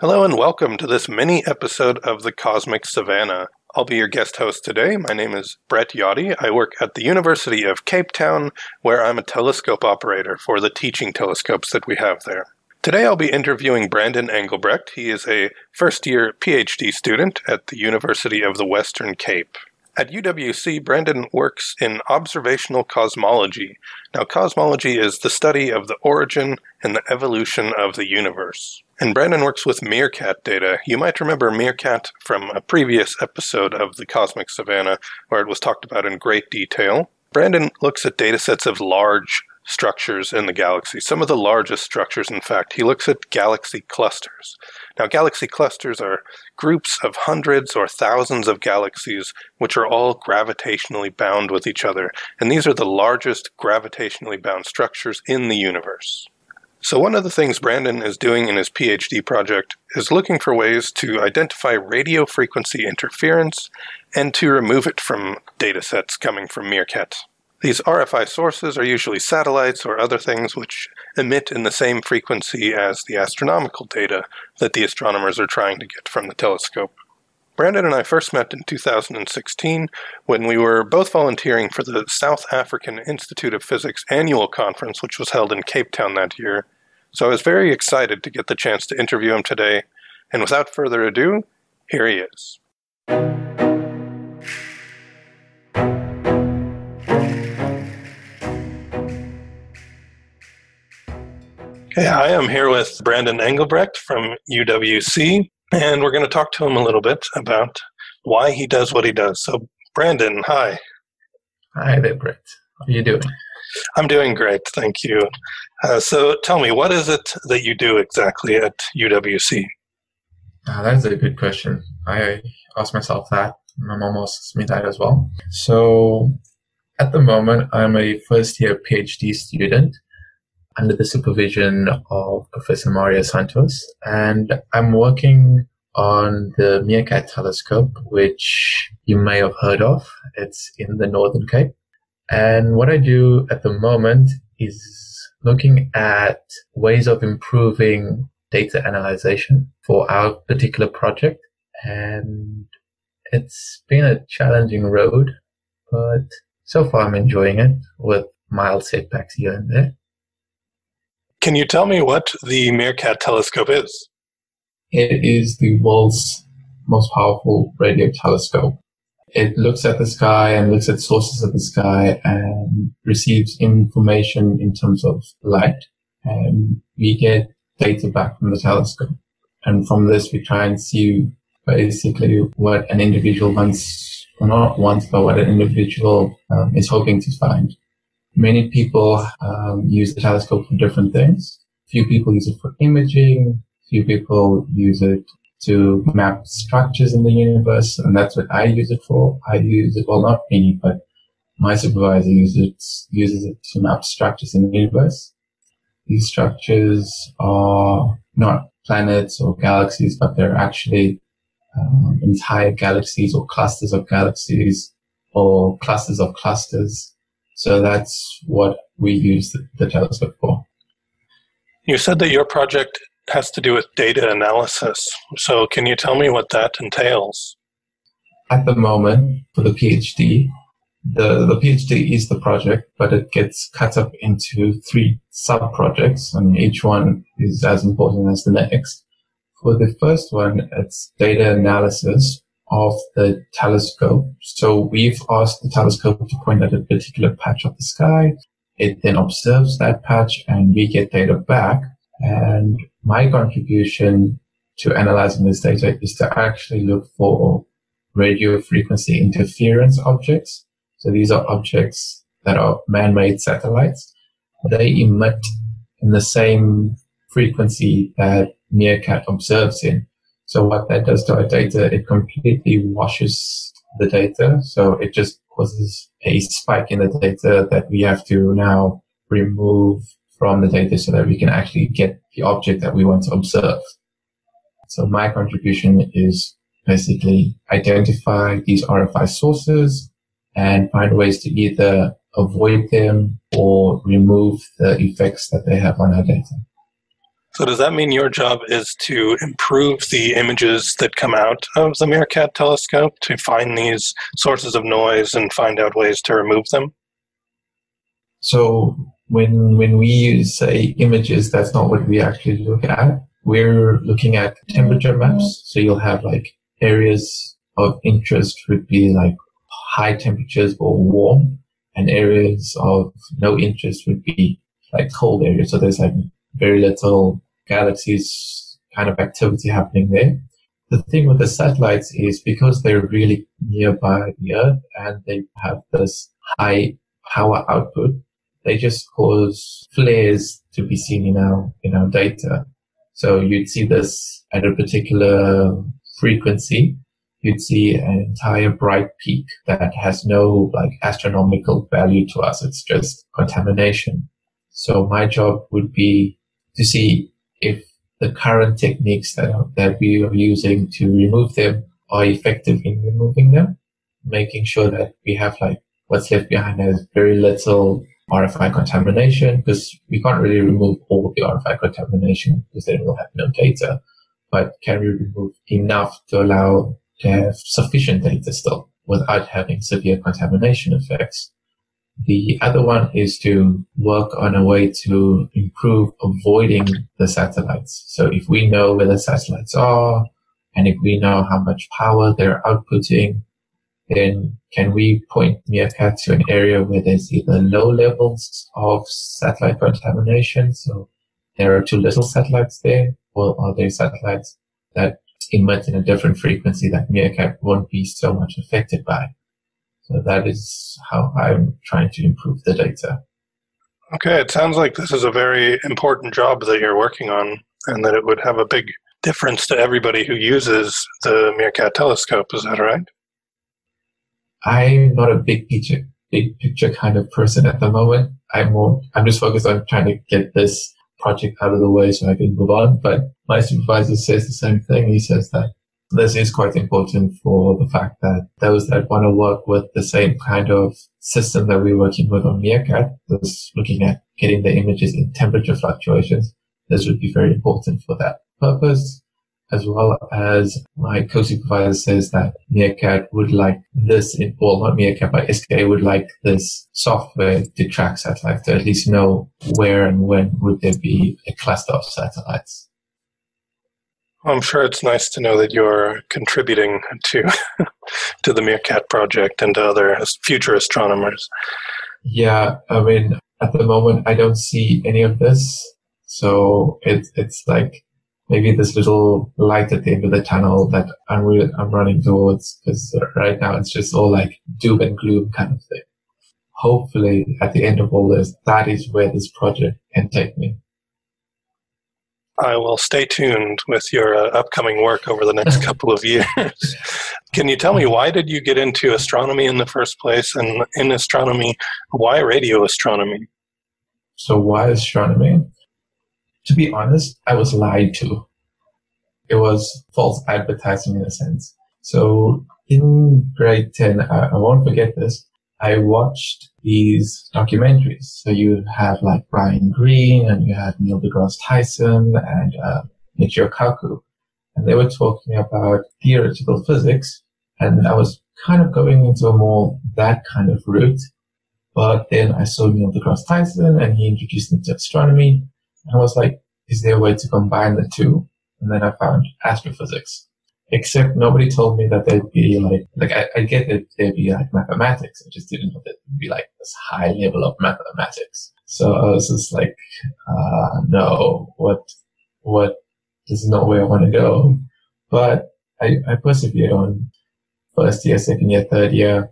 Hello and welcome to this mini episode of the Cosmic Savannah. I'll be your guest host today. My name is Brett Yachty. I work at the University of Cape Town, where I'm a telescope operator for the teaching telescopes that we have there. Today I'll be interviewing Brandon Engelbrecht. He is a first year PhD student at the University of the Western Cape. At UWC, Brandon works in observational cosmology. Now, cosmology is the study of the origin and the evolution of the universe. And Brandon works with MeerKAT data. You might remember MeerKAT from a previous episode of the Cosmic Savannah, where it was talked about in great detail. Brandon looks at data sets of large structures in the galaxy, some of the largest structures, in fact. He looks at galaxy clusters. Now, galaxy clusters are groups of hundreds or thousands of galaxies which are all gravitationally bound with each other, and these are the largest gravitationally bound structures in the universe. So, one of the things Brandon is doing in his PhD project is looking for ways to identify radio frequency interference and to remove it from datasets coming from MeerKAT. These RFI sources are usually satellites or other things which emit in the same frequency as the astronomical data that the astronomers are trying to get from the telescope. Brandon and I first met in 2016 when we were both volunteering for the South African Institute of Physics annual conference, which was held in Cape Town that year. So I was very excited to get the chance to interview him today. And without further ado, here he is. Okay, I am here with Brandon Engelbrecht from UWC, and we're going to talk to him a little bit about why he does what he does. So, Brandon, hi. Hi there, Brett. How are you doing? I'm doing great, thank you. Uh, so, tell me, what is it that you do exactly at UWC? Uh, ah, that's a good question. I asked myself that. My mom asked me that as well. So, at the moment, I'm a first year PhD student under the supervision of Professor Mario Santos. And I'm working on the MeerKAT telescope, which you may have heard of. It's in the Northern Cape. And what I do at the moment is looking at ways of improving data analysis for our particular project. And it's been a challenging road, but so far I'm enjoying it with mild setbacks here and there. Can you tell me what the MeerKAT telescope is? It is the world's most powerful radio telescope. It looks at the sky and looks at sources of the sky and receives information in terms of light. And we get data back from the telescope. And from this, we try and see basically what an individual wants, or not wants, but what an individual um, is hoping to find. Many people um, use the telescope for different things. Few people use it for imaging. Few people use it to map structures in the universe, and that's what I use it for. I use it, well, not me, but my supervisor uses it, uses it to map structures in the universe. These structures are not planets or galaxies, but they're actually um, entire galaxies or clusters of galaxies or clusters of clusters so that's what we use the, the telescope for. You said that your project has to do with data analysis. So can you tell me what that entails? At the moment, for the PhD, the, the PhD is the project, but it gets cut up into three sub projects, and each one is as important as the next. For the first one, it's data analysis, of the telescope. So we've asked the telescope to point at a particular patch of the sky. It then observes that patch and we get data back. And my contribution to analyzing this data is to actually look for radio frequency interference objects. So these are objects that are man-made satellites. They emit in the same frequency that MeerKAT observes in. So what that does to our data, it completely washes the data. So it just causes a spike in the data that we have to now remove from the data so that we can actually get the object that we want to observe. So my contribution is basically identify these RFI sources and find ways to either avoid them or remove the effects that they have on our data. So does that mean your job is to improve the images that come out of the Meerkat telescope to find these sources of noise and find out ways to remove them? So when when we say images, that's not what we actually look at. We're looking at temperature maps. So you'll have like areas of interest would be like high temperatures or warm, and areas of no interest would be like cold areas. So there's like very little galaxies kind of activity happening there. The thing with the satellites is because they're really nearby the Earth and they have this high power output, they just cause flares to be seen in our in our data. So you'd see this at a particular frequency. You'd see an entire bright peak that has no like astronomical value to us. It's just contamination. So my job would be to see if the current techniques that, that we are using to remove them are effective in removing them, making sure that we have like what's left behind has very little RFI contamination because we can't really remove all the RFI contamination because then we'll have no data. But can we remove enough to allow to have sufficient data still without having severe contamination effects? The other one is to work on a way to improve avoiding the satellites. So if we know where the satellites are, and if we know how much power they're outputting, then can we point Meerkat to an area where there's either low levels of satellite contamination, so there are too little satellites there, or are there satellites that emit in a different frequency that Meerkat won't be so much affected by? So that is how I'm trying to improve the data. Okay, it sounds like this is a very important job that you're working on and that it would have a big difference to everybody who uses the Meerkat telescope. Is that right? I'm not a big picture, big picture kind of person at the moment. I'm more, I'm just focused on trying to get this project out of the way so I can move on. But my supervisor says the same thing. He says that this is quite important for the fact that those that want to work with the same kind of system that we're working with on Meerkat, this looking at getting the images in temperature fluctuations, this would be very important for that purpose. As well as my co-supervisor says that Meerkat would like this, in, well, not Meerkat, but SKA would like this software to track satellites to at least know where and when would there be a cluster of satellites. I'm sure it's nice to know that you're contributing to to the Meerkat project and to other future astronomers. Yeah, I mean, at the moment, I don't see any of this, so it's it's like maybe this little light at the end of the tunnel that I'm I'm running towards. Because right now it's just all like doom and gloom kind of thing. Hopefully, at the end of all this, that is where this project can take me. I will stay tuned with your uh, upcoming work over the next couple of years. Can you tell me why did you get into astronomy in the first place, and in astronomy, why radio astronomy? So why astronomy? To be honest, I was lied to. It was false advertising in a sense. So in grade 10, I, I won't forget this. I watched these documentaries. So you have like Brian Greene and you have Neil deGrasse Tyson and uh, Michio Kaku. And they were talking about theoretical physics. And I was kind of going into a more that kind of route. But then I saw Neil deGrasse Tyson and he introduced me to astronomy. And I was like, is there a way to combine the two? And then I found astrophysics. Except nobody told me that there'd be like, like I, I get that there'd be like mathematics. I just didn't know that there'd be like this high level of mathematics. So I was just like, uh, no, what, what, this is not where I want to go. But I, I persevered on first year, second year, third year.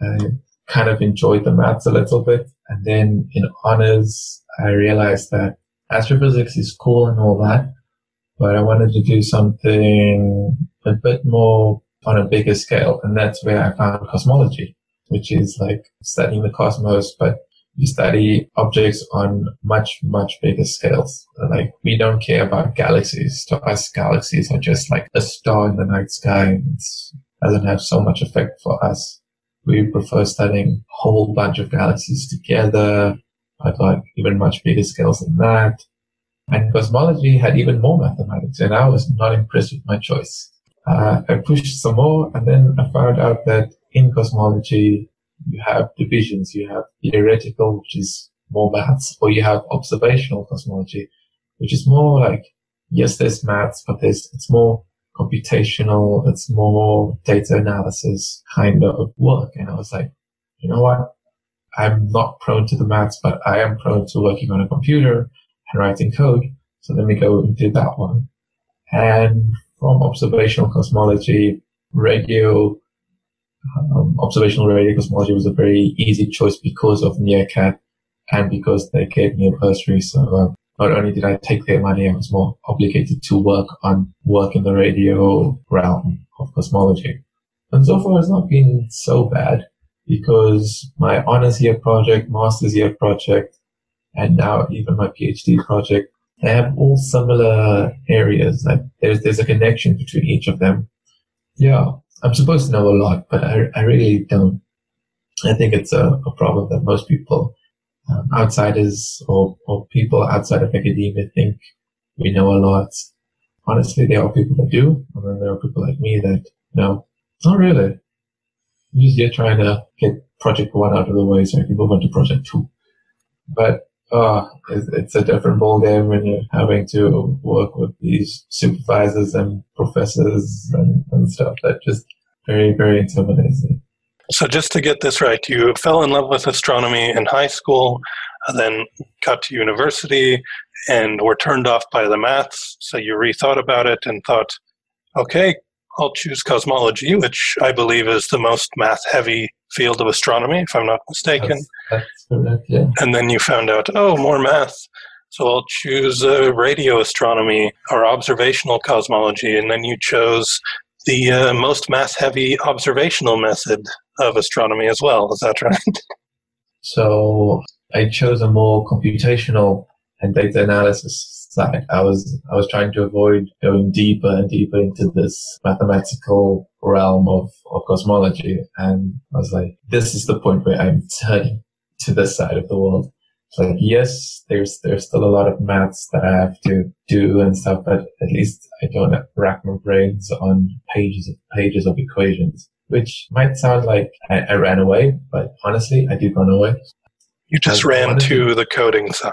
I kind of enjoyed the maths a little bit. And then in honors, I realized that astrophysics is cool and all that, but I wanted to do something a bit more on a bigger scale. And that's where I found cosmology, which is like studying the cosmos, but you study objects on much, much bigger scales. Like we don't care about galaxies. To us, galaxies are just like a star in the night sky. It doesn't have so much effect for us. We prefer studying a whole bunch of galaxies together, at like even much bigger scales than that. And cosmology had even more mathematics, and I was not impressed with my choice. Uh, I pushed some more, and then I found out that in cosmology, you have divisions. You have theoretical, which is more maths, or you have observational cosmology, which is more like, yes, there's maths, but there's, it's more computational. It's more data analysis kind of work. And I was like, you know what? I'm not prone to the maths, but I am prone to working on a computer writing code. So let me go and do that one. And from observational cosmology, radio, um, observational radio cosmology was a very easy choice because of MeerKAT and because they gave me a bursary. So uh, not only did I take their money, I was more obligated to work on work in the radio realm of cosmology. And so far it's not been so bad because my honors year project, master's year project, and now even my PhD project, they have all similar areas. Like there's, there's a connection between each of them. Yeah, I'm supposed to know a lot, but I, I really don't. I think it's a, a problem that most people um, outsiders or, or people outside of academia think we know a lot. Honestly, there are people that do, and then there are people like me that no, not really. I'm just here trying to get project one out of the way so I can move on to project two. But Oh, it's, it's a different ballgame when you're having to work with these supervisors and professors and, and stuff that just very, very intimidating. So, just to get this right, you fell in love with astronomy in high school, then got to university and were turned off by the maths. So, you rethought about it and thought, okay, I'll choose cosmology, which I believe is the most math heavy field of astronomy, if I'm not mistaken. That's, that's correct, yeah. And then you found out, oh, more math. So I'll choose uh, radio astronomy or observational cosmology. And then you chose the uh, most math heavy observational method of astronomy as well. Is that right? So I chose a more computational and data analysis side. I was I was trying to avoid going deeper and deeper into this mathematical realm of, of cosmology. And I was like, this is the point where I'm turning to this side of the world. It's like, yes, there's there's still a lot of maths that I have to do and stuff, but at least I don't rack my brains on pages of pages of equations which might sound like I, I ran away, but honestly, I did run away. You just ran to the coding side.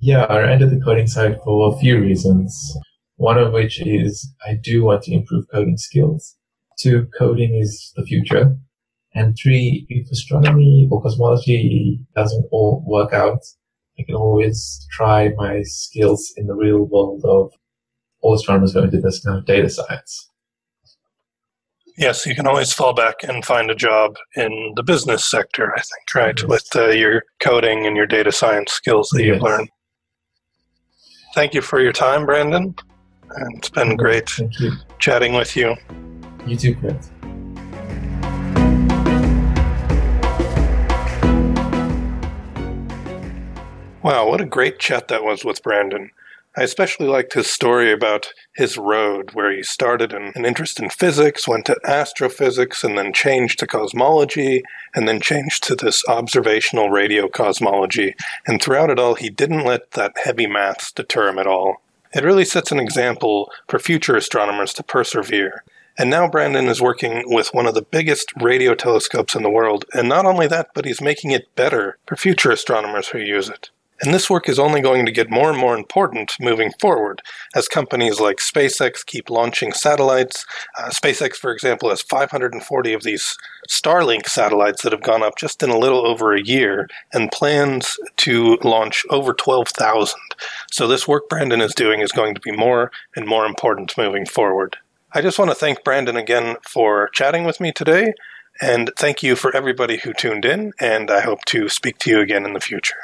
Yeah, I to the coding side for a few reasons. One of which is I do want to improve coding skills. Two, coding is the future. And three, if astronomy or cosmology doesn't all work out, I can always try my skills in the real world of all astronomers going to this kind of data science. Yes, you can always fall back and find a job in the business sector, I think, right? Mm-hmm. With uh, your coding and your data science skills that yes. you've learned. Thank you for your time, Brandon. And it's been great chatting with you. You too, Chris. Wow, what a great chat that was with Brandon. I especially liked his story about his road, where he started an, an, interest in physics, went to astrophysics, and then changed to cosmology, and then changed to this observational radio cosmology. And throughout it all, he didn't let that heavy maths deter him at all. It really sets an example for future astronomers to persevere. And now Brandon is working with one of the biggest radio telescopes in the world, and not only that, but he's making it better for future astronomers who use it. And this work is only going to get more and more important moving forward as companies like SpaceX keep launching satellites. Uh, SpaceX, for example, has 540 of these Starlink satellites that have gone up just in a little over a year and plans to launch over 12,000. So, this work Brandon is doing is going to be more and more important moving forward. I just want to thank Brandon again for chatting with me today. And thank you for everybody who tuned in, and I hope to speak to you again in the future.